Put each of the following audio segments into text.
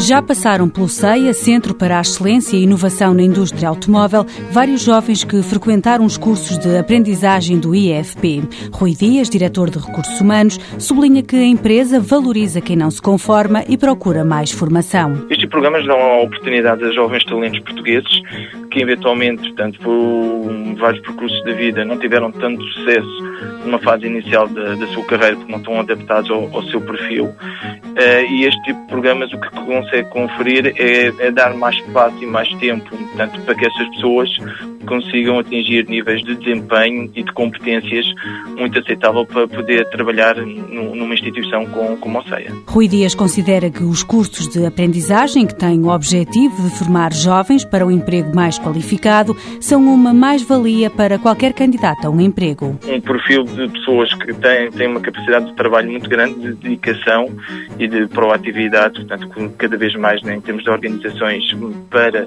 Já passaram pelo CEIA, Centro para a Excelência e Inovação na Indústria Automóvel, vários jovens que frequentaram os cursos de aprendizagem do IFP. Rui Dias, diretor de Recursos Humanos, sublinha que a empresa valoriza quem não se conforma e procura mais formação. Estes programas dão a oportunidade a jovens talentos portugueses que eventualmente, portanto, por vários percursos da vida, não tiveram tanto sucesso numa fase inicial da, da sua carreira porque não estão adaptados ao, ao seu perfil. Uh, e este tipo de programas o que consegue conferir é, é, dar mais espaço e mais tempo, portanto, para que essas pessoas consigam atingir níveis de desempenho e de competências muito aceitável para poder trabalhar numa instituição como a CEIA. Rui Dias considera que os cursos de aprendizagem, que têm o objetivo de formar jovens para um emprego mais qualificado, são uma mais-valia para qualquer candidato a um emprego. Um perfil de pessoas que têm, têm uma capacidade de trabalho muito grande, de dedicação e de proatividade, portanto, cada vez mais né, em termos de organizações para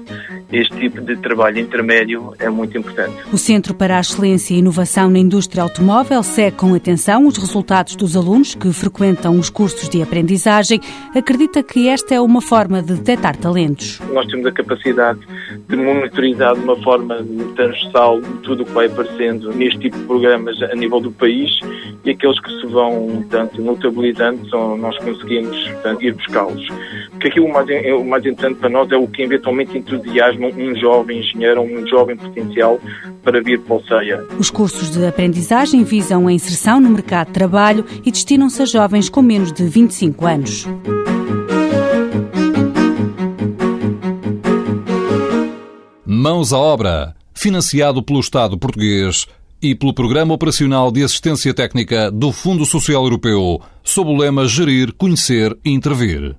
este tipo de trabalho intermédio é muito importante. O Centro para a Excelência e Inovação na Indústria Automóvel segue com atenção os resultados dos alunos que frequentam os cursos de aprendizagem. Acredita que esta é uma forma de detectar talentos. Nós temos a capacidade de monitorizar de uma forma transversal tudo o que vai aparecendo neste tipo de programas a nível do país e aqueles que se vão, tanto notabilizando, são, nós conseguimos portanto, ir buscá-los. Porque aqui o mais, o mais interessante para nós é o que eventualmente entusiasma um jovem engenheiro ou um jovem potencial para vir para o CEIA. Os cursos de aprendizagem visam a inserção no mercado de trabalho e destinam-se a jovens com menos de 25 anos. Mãos à obra, financiado pelo Estado português e pelo Programa Operacional de Assistência Técnica do Fundo Social Europeu, sob o lema Gerir, Conhecer e Intervir.